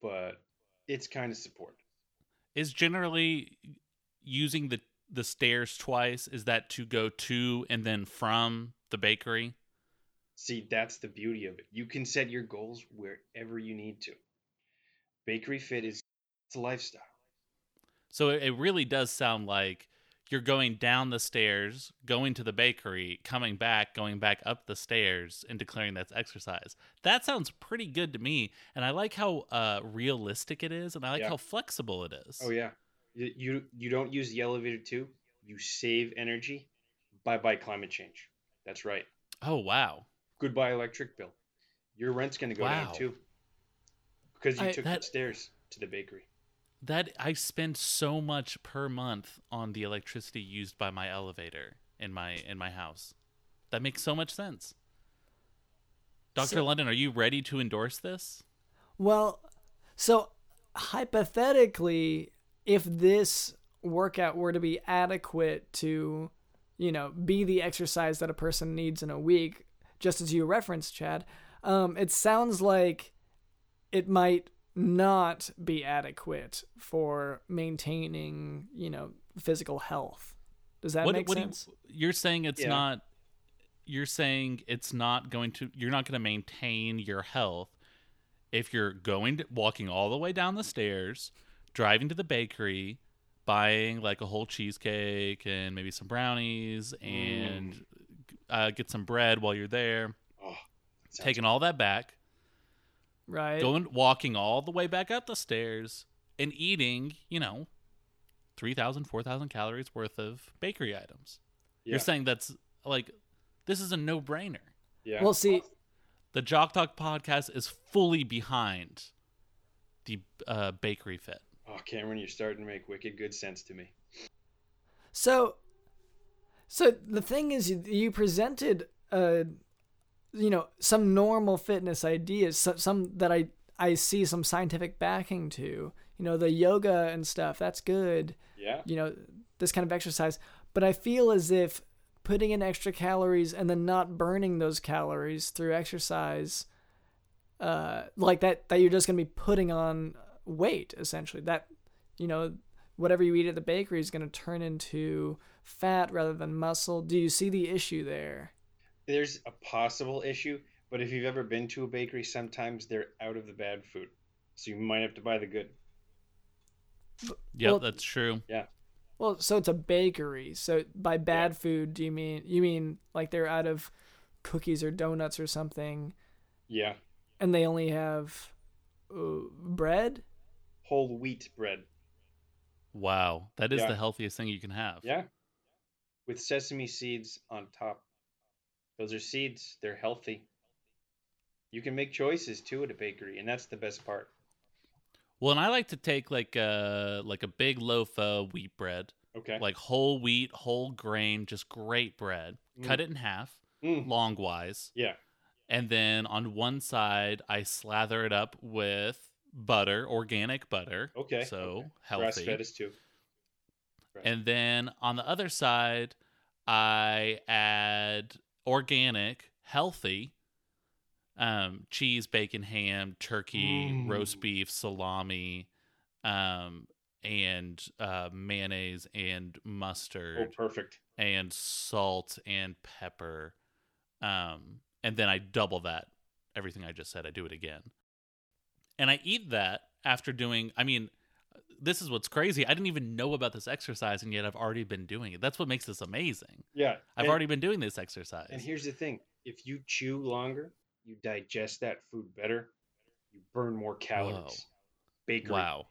but it's kind of support. Is generally using the the stairs twice. Is that to go to and then from the bakery? See, that's the beauty of it. You can set your goals wherever you need to. Bakery Fit is it's a lifestyle. So it, really does sound like you're going down the stairs, going to the bakery, coming back, going back up the stairs, and declaring that's exercise. That sounds pretty good to me, and I like how uh, realistic it is, and I like Yeah. how flexible it is. Oh yeah. You, you you don't use the elevator too. You save energy. Bye bye climate change. That's right. Oh wow. Goodbye electric bill. Your rent's gonna go Wow. down too. Because you I- took that- the stairs to the bakery. That I spend so much per month on the electricity used by my elevator in my in my house. That makes so much sense. Dr. So- London, are you ready to endorse this? well so hypothetically if this workout were to be adequate to you know be the exercise that a person needs in a week just as you referenced chad um, it sounds like it might not be adequate for maintaining you know physical health. Does that what make what sense you, you're saying it's Yeah. not you're saying it's not going to you're not going to maintain your health if you're going to walking all the way down the stairs driving to the bakery buying like a whole cheesecake and maybe some brownies and uh, get some bread while you're there. Oh, sounds taking all that back. Right. Going walking all the way back up the stairs and eating you know 3000 4000 calories worth of bakery items. Yeah. you're saying that's like this is a no-brainer. Yeah. well see the jock talk podcast is fully behind the uh, bakery fit. Oh, Cameron, you're starting to make wicked good sense to me. So, so the thing is, you, you presented, uh, you know, some normal fitness ideas, some, some that I I see some scientific backing to. You know, the yoga and stuff. That's good. Yeah. You know, this kind of exercise. But I feel as if putting in extra calories and then not burning those calories through exercise, uh, like that, that you're just gonna be putting on weight essentially. That, you know, whatever you eat at the bakery is going to turn into fat rather than muscle. Do you see the issue there? There's a possible issue, but if you've ever been to a bakery, sometimes they're out of the bad food, so you might have to buy the good. Yeah, Well- that's true. Yeah. Well, so it's a bakery. So by bad food, do you mean you mean like they're out of cookies or donuts or something, Yeah, and they only have uh, bread? whole wheat bread. Wow, that is Yeah. the healthiest thing you can have. Yeah, with sesame seeds on top. Those are seeds. They're healthy. You can make choices too at a bakery, and that's the best part. Well, and I like to take like a like a big loaf of wheat bread, Okay. like whole wheat, whole grain, just great bread. Cut it in half, Mm. longwise, Yeah. and then on one side I slather it up with butter, organic butter. Okay. So okay. healthy. Grass fed is too. Right. And then on the other side, I add organic, healthy um, cheese, bacon, ham, turkey, roast Mm. beef, salami, um, and uh, mayonnaise and mustard. oh, mustard perfect. and salt and pepper. Um, and then I double that. Everything I just said, I do it again. And I eat that after doing, I mean, this is what's crazy. I didn't even know about this exercise, and yet I've already been doing it. That's what makes this amazing. Yeah. I've and, already been doing this exercise. And here's the thing: if you chew longer, you digest that food better. You burn more calories. Bakery. wow.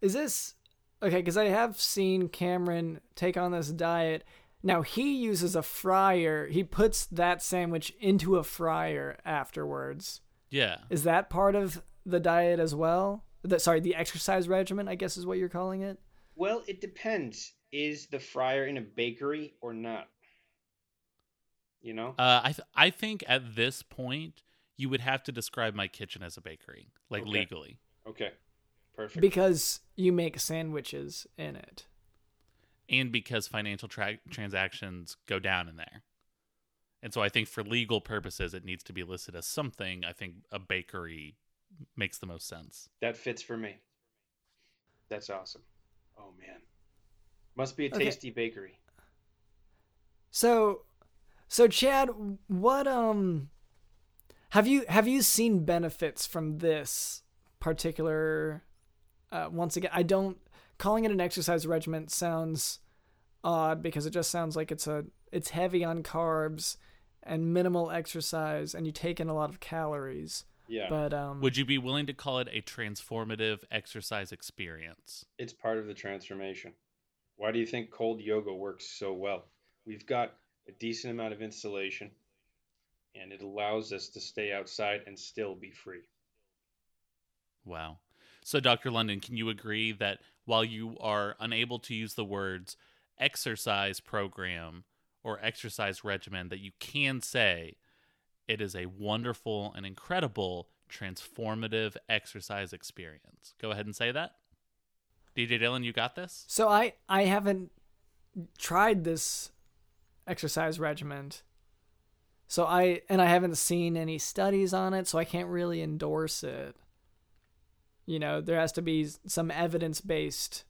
Is this okay? Because I have seen Cameron take on this diet. Now he uses a fryer. He puts that sandwich into a fryer afterwards. Yeah. Is that part of the diet as well? The, sorry, the exercise regimen, I guess is what you're calling it. Well, it depends. Is the fryer in a bakery or not? You know. Uh, I th- I think at this point you would have to describe my kitchen as a bakery, like Okay. legally. okay. Perfect. Because you make sandwiches in it. and because financial tra- transactions go down in there. And so I think for legal purposes, it needs to be listed as something. I think a bakery makes the most sense. that fits for me. That's awesome. Oh man. Must be a Okay. tasty bakery. So, so Chad, what um, have you have you seen benefits from this particular? Uh, once again, I don't calling it an exercise regimen sounds odd because it just sounds like it's a it's heavy on carbs and minimal exercise, and you take in a lot of calories. Yeah. But um, Would you be willing to call it a transformative exercise experience? It's part of the transformation. Why do you think cold yoga works so well? We've got a decent amount of insulation and it allows us to stay outside and still be free. Wow. So, Dr. London, can you agree that while you are unable to use the words exercise program or exercise regimen, that you can say it is a wonderful and incredible transformative exercise experience? Go ahead and say that. DJ Dylan, you got this? So I I haven't tried this exercise regimen. So I and I haven't seen any studies on it, so I can't really endorse it. You know, there has to be some evidence-based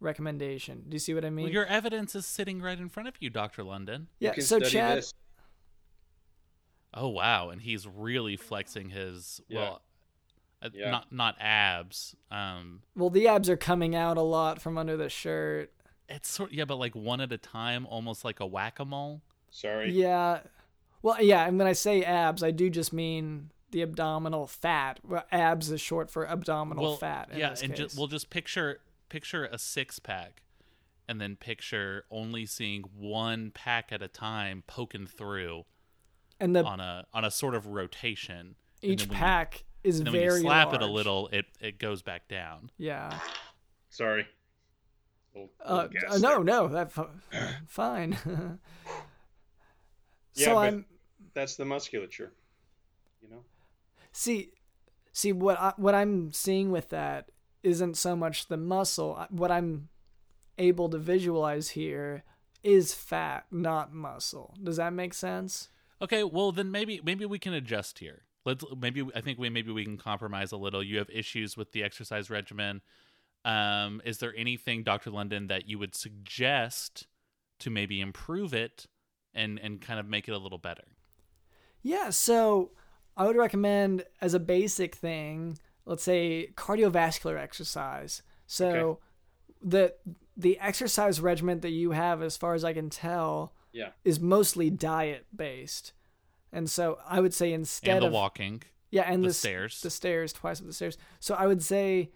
recommendation. Do you see what I mean? Well, your evidence is sitting right in front of you, Dr. London. yeah, you can so study Chad this. Oh wow, and he's really flexing his Yeah. well, uh, Yeah. not not abs. Um, well the abs are coming out a lot from under the shirt. it's sort yeah, but like one at a time, almost like a whack a mole. Sorry. Yeah. Well, yeah, and when I say abs, I do just mean the abdominal fat. Well, abs is short for abdominal well, fat. In yeah, this and case. just we'll just picture picture a six pack, and then picture only seeing one pack at a time poking through and the on a on a sort of rotation. Each then when you- pack is and then when very you slap it a little, it it goes back down. Yeah. Sorry. Little- Uh, uh, no, no, that fine. Yeah, so I'm That's the musculature. You know? see, see what I, what I'm seeing with that isn't so much the muscle. What I'm able to visualize here is fat, not muscle. Does that make sense? Okay, well then maybe maybe we can adjust here. Let's maybe I think we maybe we can compromise a little. You have issues with the exercise regimen. Um, is there anything, Dr. London, that you would suggest to maybe improve it and and kind of make it a little better? Yeah, so I would recommend as a basic thing, let's say cardiovascular exercise. So Okay. the the exercise regimen that you have as far as I can tell Yeah. is mostly diet based. And so I would say instead and the of walking. yeah, and the s- stairs. the stairs twice up the stairs. So I would say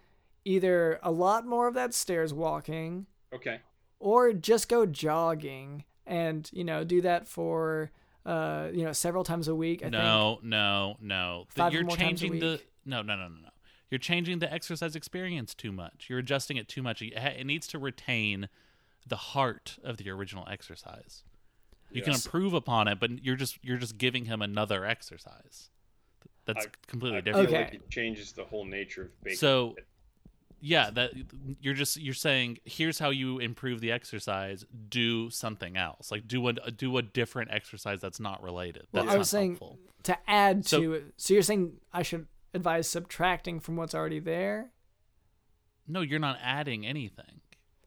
either a lot more of that stairs walking Okay. or just go jogging and you know do that for uh you know several times a week. I think. no, no, no. Five You're more times a changing the no, no, no, no, no. You're changing the exercise experience too much. You're adjusting it too much. It needs to retain the heart of the original exercise. You can improve upon it, but you're just you're just giving him another exercise. That's I- completely I different. feel Okay. like it changes the whole nature of baking. So, yeah, that you're just you're saying here's how you improve the exercise. Do something else, like do a do a different exercise that's not related. Well, That's I was not saying helpful. to add So- to it. So you're saying I should advise subtracting from what's already there? No, you're not adding anything.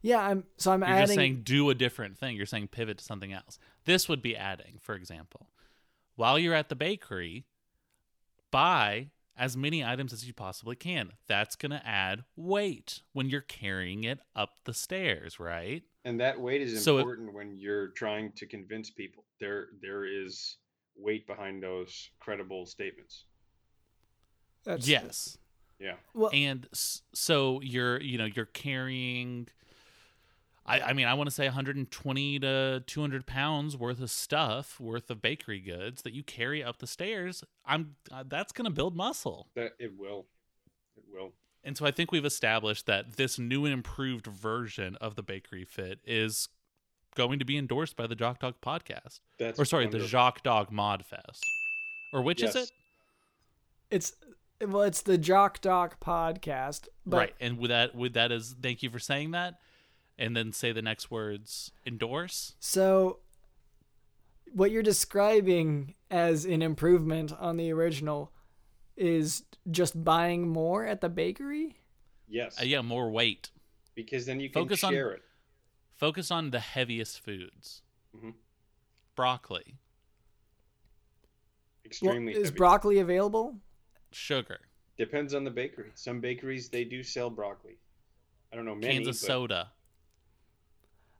Yeah, I'm so I'm You're adding just saying do a different thing. You're saying pivot to something else. This would be adding, for example. While you're at the bakery, buy as many items as you possibly can. That's going to add weight when you're carrying it up the stairs, right? and that weight is So it- important when you're trying to convince people. There there is weight behind those credible statements. that's, yes. Yeah. Well, and so you're you know you're carrying I, I mean i want to say 120 to 200 pounds worth of stuff worth of bakery goods that you carry up the stairs i'm uh, that's going to build muscle. That it will. It will. and so i think we've established that this new and improved version of the bakery fit is going to be endorsed by the jock dog podcast. That's or sorry the jock dog mod fest. Or which is it? It's well, it's the Jock Doc podcast, but right and with that with that is thank you for saying that and then say the next words endorse So, what you're describing as an improvement on the original is just buying more at the bakery? Yes. uh, yeah more weight Because then you can Focus on- share it. focus on the heaviest foods Mhm. broccoli Well, Extremely is heavy. broccoli available? sugar Depends on the bakery. Some bakeries they do sell broccoli. I don't know many. cans of but soda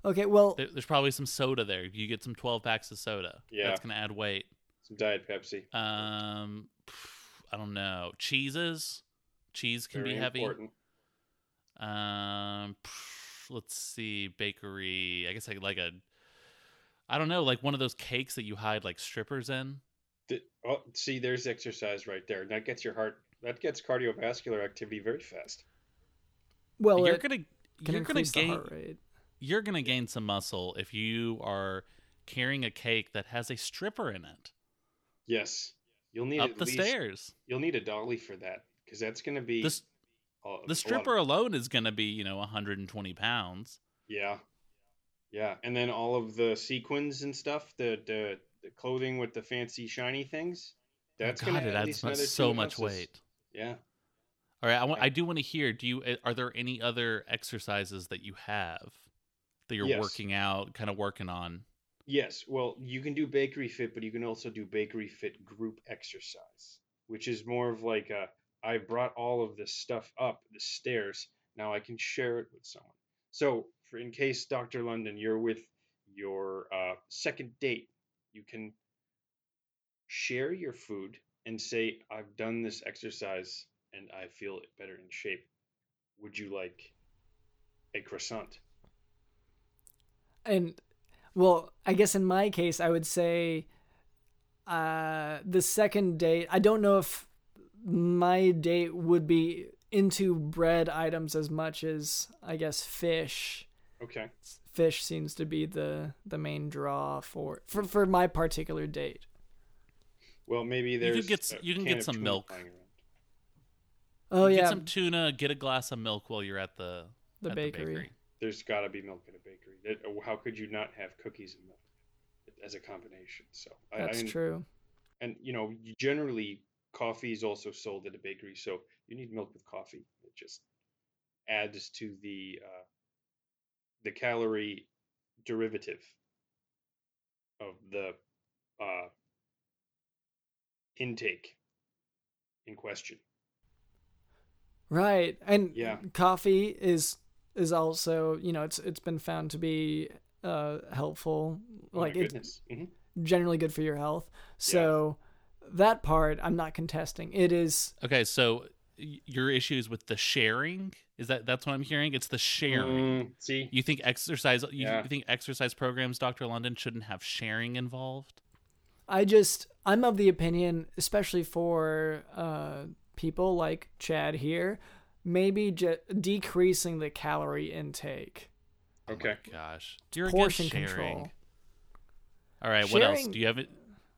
Okay, well, there, there's probably some soda there you get some 12 packs of soda Yeah. that's going to add weight Some Diet Pepsi. um i don't know cheeses cheese can Very be heavy important. um let's see bakery i guess like like a i don't know like one of those cakes that you hide like strippers in Th- Oh, see, there's exercise right there. That gets your heart. That gets cardiovascular activity very fast. well, you're it gonna can you're gonna increase the gain you're gonna gain some muscle if you are carrying a cake that has a stripper in it Yes, you'll need up the least- stairs. You'll need a dolly for that because that's going to be This a- the of- stripper alone is gonna be you know 120 pounds. Yeah, yeah, and then all of the sequins and stuff, the the, the clothing with the fancy shiny things. That's God, going to it add adds so much ounces. weight. Yeah. All right, I, want, I do want to hear. Do you eh, are there any other exercises that you have that you're Yes. working out, kind of working on? Yes, well, you can do bakery fit, but you can also do bakery fit group exercise, which is more of like a I brought all of this stuff up the stairs. Now I can share it with someone. So, for in case Dr. London, you're with your uh, second date, you can share your food and say, "I've done this exercise and I feel better in shape. Would you like a croissant?" And well, I guess in my case, I would say uh, the second date. I don't know if my date would be into bread items as much as I guess fish. Okay. Fish seems to be the the main draw for for for my particular date. Well, maybe could there's get s- a you can can get some milk. lying around. Oh Get yeah, some tuna. Get a glass of milk while you're at the the at bakery. There's got to be milk in a bakery. That, oh, how could you not have cookies and milk as a combination? So That's I, true. And you know, generally coffee is also sold at a bakery, so you need milk with coffee. It just adds to the uh, the calorie derivative of the uh, intake in question. Right. And Yeah. coffee is is also, you know, it's it's been found to be uh helpful. Oh like my it's goodness. hmm generally good for your health. So that part I'm not contesting. It is Okay, so y- your issues with the sharing is that that's what I'm hearing. It's the sharing. Mm, see, You think exercise? You, Yeah. you think exercise programs, Doctor London, shouldn't have sharing involved? I just I'm of the opinion, especially for uh people like Chad here, maybe ju- decreasing the calorie intake. okay. Gosh, you're portion control. All right, what else? Do you have it?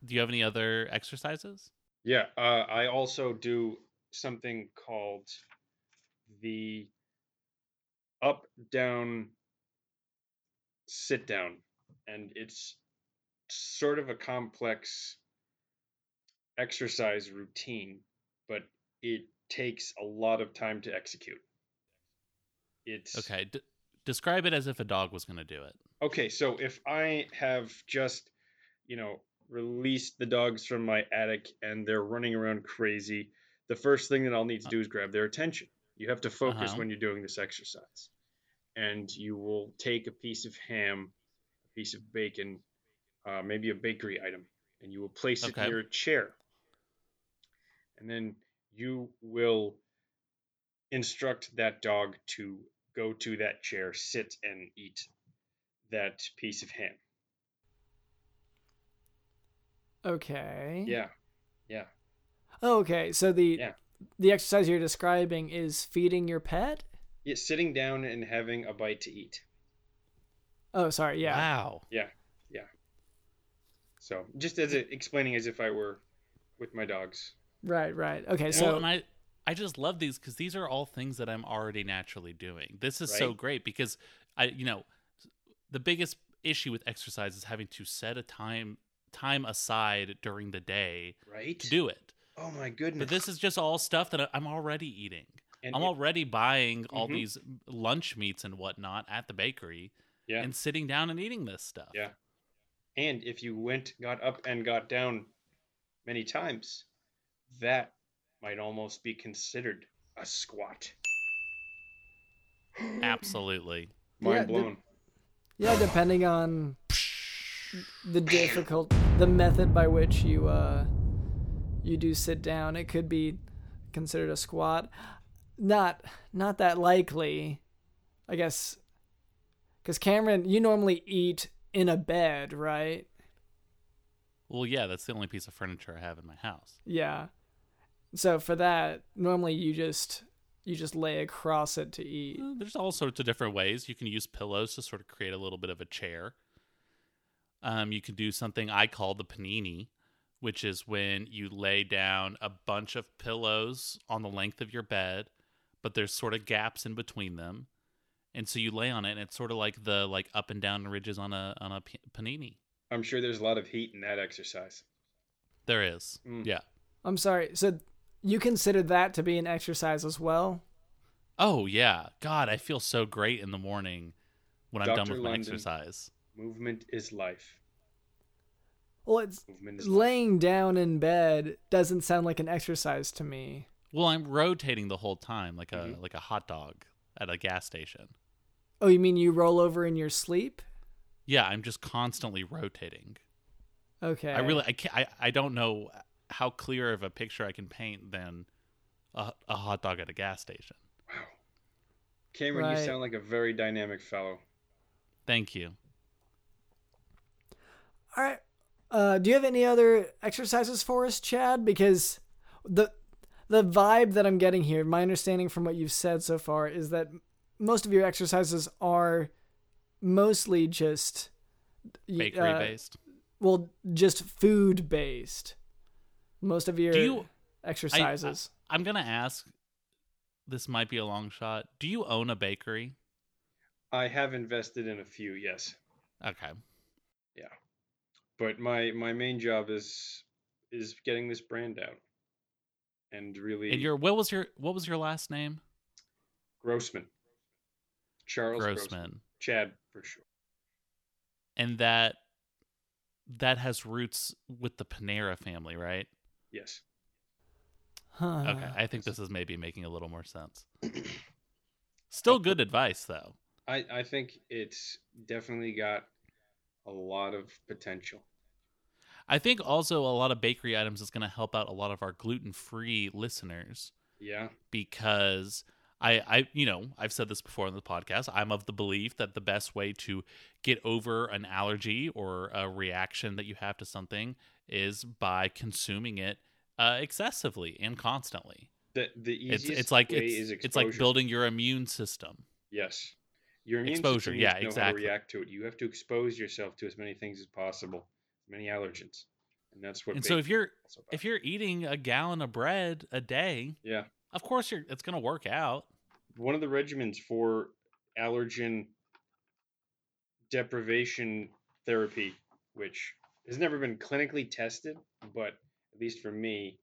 Do you have any other exercises? Yeah, uh, I also do something called the up down sit down, and it's sort of a complex exercise routine, but it takes a lot of time to execute. It's Okay, d- describe it as if a dog was going to do it. Okay, so if I have just, you know, released the dogs from my attic and they're running around crazy, the first thing that I'll need to do is grab their attention. You have to focus Uh-huh. when you're doing this exercise. And you will take a piece of ham, a piece of bacon, uh, maybe a bakery item, and you will place it Okay. near a chair. And then you will instruct that dog to go to that chair, sit, and eat that piece of ham. Okay. Yeah. Yeah. Oh, okay. So the Yeah. the exercise you're describing is feeding your pet? Yeah, sitting down and having a bite to eat. Oh, sorry. Yeah. Wow. Yeah. Yeah. So just as a, explaining as if I were with my dogs. Right, right. Okay, well, so and I, I just love these because these are all things that I'm already naturally doing. This is so great because I, you know, the biggest issue with exercise is having to set a time time aside during the day Right? to do it. Oh my goodness. But this is just all stuff that I- I'm already eating. And I'm it- already buying all Mhm. these lunch meats and whatnot at the bakery yeah. and sitting down and eating this stuff. Yeah. And if you went, got up and got down many times, that might almost be considered a squat. Absolutely. Mind the- blown. yeah, depending on the difficult the method by which you uh you do sit down, it could be considered a squat. Not not that likely. I guess cuz Cameron, you normally eat in a bed, right? Well, yeah, that's the only piece of furniture I have in my house. Yeah. So for that, normally you just you just lay across it to eat. Uh, There's all sorts of different ways. You can use pillows to sort of create a little bit of a chair. Um, you can do something I call the panini, which is when you lay down a bunch of pillows on the length of your bed, but there's sort of gaps in between them, and so you lay on it, and it's sort of like the like up and down ridges on a on a panini. I'm sure there's a lot of heat in that exercise. There is, Mm. yeah. I'm sorry. So you consider that to be an exercise as well? Oh yeah, God, I feel so great in the morning when I'm done Dr. with my London. exercise. Movement is life. Well, it's Movement is life. laying down in bed doesn't sound like an exercise to me. Well, I'm rotating the whole time like a Mhm. like a hot dog at a gas station. Oh, you mean you roll over in your sleep? Yeah, I'm just constantly rotating. Okay. I really I can't I, I don't know how clear of a picture I can paint than a, a hot dog at a gas station. Wow. Cameron, Right. you sound like a very dynamic fellow. Thank you. All right. Uh, do you have any other exercises for us, Chad? Because the the vibe that I'm getting here, my understanding from what you've said so far, is that most of your exercises are mostly just Bakery uh, based. Well, just food based. Most of your Do you exercises. I'm gonna ask this might be a long shot. Do you own a bakery? I have invested in a few, yes. Okay. Yeah, but my my main job is is getting this brand out. And really And your what was your what was your last name? Grossman. Charles Grossman. Grossman. Chad for sure. And that that has roots with the Panera family, right? Yes. Huh. Okay, I think this is maybe making a little more sense. Still good advice though. I, I think it's definitely got a lot of potential. I think also a lot of bakery items is going to help out a lot of our gluten-free listeners Yeah. because I, I, you know, I've said this before on the podcast. I'm of the belief that the best way to get over an allergy or a reaction that you have to something is by consuming it uh, excessively and constantly. The the It's easiest it's like way it's, it's like building your immune system. Yes. Your immune Exposure, system yeah, needs to exactly. react to it. You have to expose yourself to as many things as possible, many allergens, and that's what. And so if you're is also about. if you're eating a gallon of bread a day, yeah, of course you're it's going to work out. one of the regimens for allergen deprivation therapy, which has never been clinically tested, but at least for me,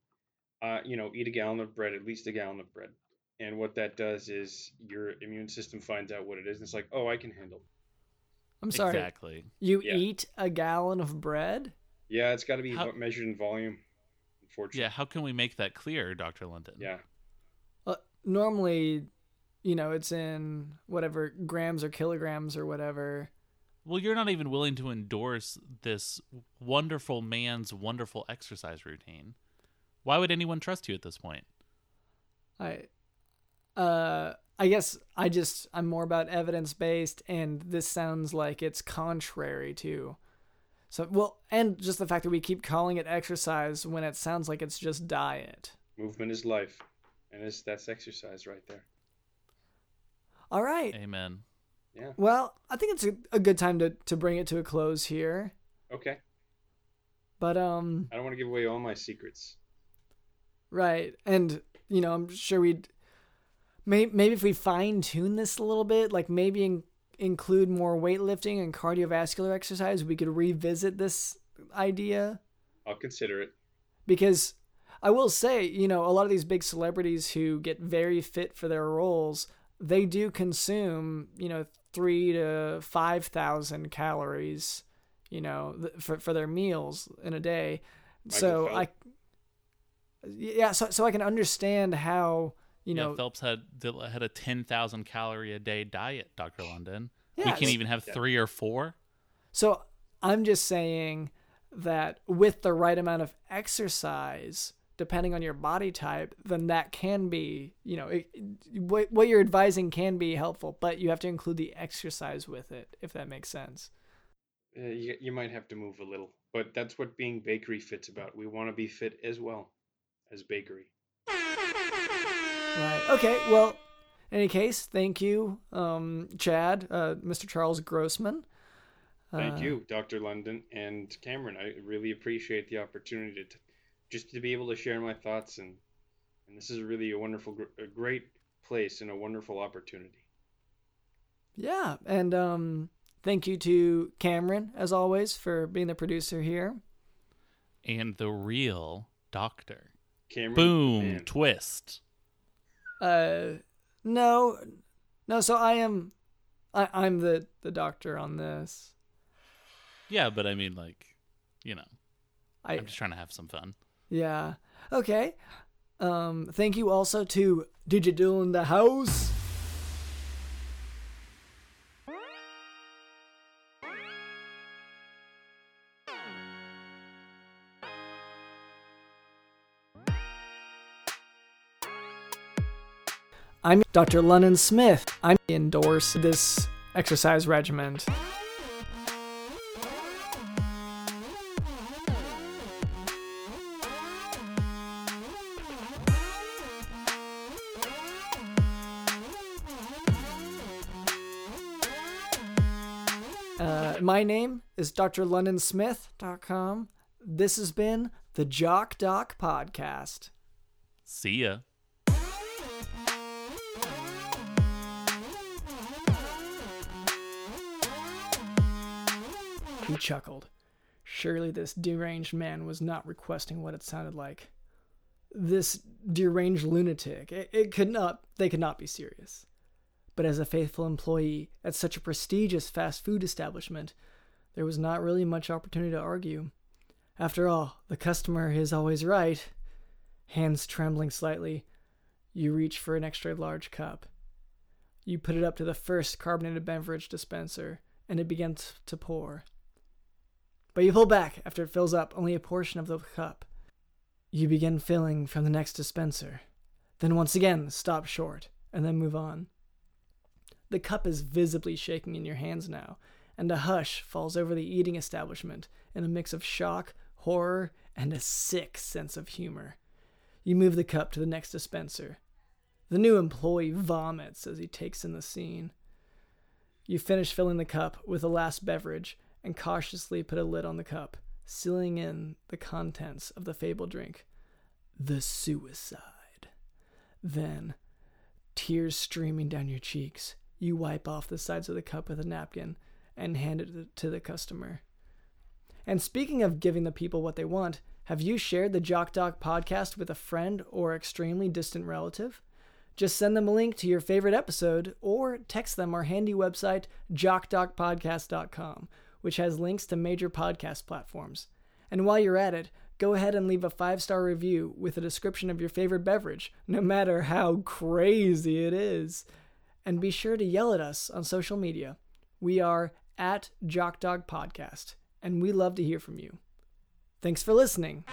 uh, you know, eat a gallon of bread, at least a gallon of bread. And what that does is your immune system finds out what it is, and it's like, oh, I can handle. It. I'm sorry. Exactly. You Yeah. eat a gallon of bread? Yeah, it's got to be How- measured in volume. Unfortunately. Yeah, how can we make that clear, Dr. London? Yeah. Normally, you know, it's in whatever grams or kilograms or whatever. Well, you're not even willing to endorse this wonderful man's wonderful exercise routine. Why would anyone trust you at this point? I uh I guess I just I'm more about evidence based and this sounds like it's contrary to so well and just the fact that we keep calling it exercise when it sounds like it's just diet. Movement is life, and it's, that's exercise right there. All right. Amen. Yeah. Well, I think it's a, a good time to to bring it to a close here. Okay. But um I don't want to give away all my secrets. Right. And, you know, I'm sure we'd maybe, maybe if we fine tune this a little bit, like maybe in, include more weightlifting and cardiovascular exercise, we could revisit this idea. I'll consider it. Because I will say, you know, a lot of these big celebrities who get very fit for their roles, they do consume, you know, three to 5,000 calories, you know, th- for, for their meals in a day. so I, yeah, so, so I can understand how, you yeah, know, Phelps had had a ten thousand calorie a day diet, Doctor London. we can so- even have Yeah. three or four. So I'm just saying that with the right amount of exercise, depending on your body type, then that can be, you know, it, what, what you're advising can be helpful, but you have to include the exercise with it, if that makes sense. Uh, you, you might have to move a little, but that's what being bakery fit's about. We want to be fit as well as bakery. Right. Okay. Well, in any case, thank you, um, Chad, uh, Mr. Charles Grossman. Thank Uh, you, Dr. London and Cameron. I really appreciate the opportunity to just to be able to share my thoughts and and this is really a wonderful, a great place and a wonderful opportunity. Yeah, and um, thank you to Cameron, as always, for being the producer here. And the real doctor. Cameron, Boom. man, Twist. Uh, no, no. So I am, I, I'm the the doctor on this. Yeah, but I mean, like, you know, I I'm just trying to have some fun. Yeah. Okay. Um, thank you also to Digital in the house. I'm Dr. London Smith. I endorse this exercise regimen. My name is drlondonsmith.com. This has been the Jock Doc Podcast. See ya. He chuckled. Surely this deranged man was not requesting what it sounded like. This deranged lunatic. It, it could not. They could not be serious. But as a faithful employee at such a prestigious fast food establishment, there was not really much opportunity to argue. After all, the customer is always right. Hands trembling slightly, you reach for an extra large cup. You put it up to the first carbonated beverage dispenser, and it begins to pour. But you pull back after it fills up only a portion of the cup. You begin filling from the next dispenser, then once again stop short, and then move on. The cup is visibly shaking in your hands now, and a hush falls over the eating establishment in a mix of shock, horror, and a sick sense of humor. You move the cup to the next dispenser. The new employee vomits as he takes in the scene. You finish filling the cup with the last beverage and cautiously put a lid on the cup, sealing in the contents of the fabled drink. The suicide. Then, tears streaming down your cheeks, you wipe off the sides of the cup with a napkin and hand it to the customer. And speaking of giving the people what they want, have you shared the Jock Doc podcast with a friend or extremely distant relative? Just send them a link to your favorite episode or text them our handy website, jockdocpodcast.com, which has links to major podcast platforms. And while you're at it, go ahead and leave a five star review with a description of your favorite beverage, no matter how crazy it is. And be sure to yell at us on social media. We are at Jock Doc Podcast, and we love to hear from you. Thanks for listening.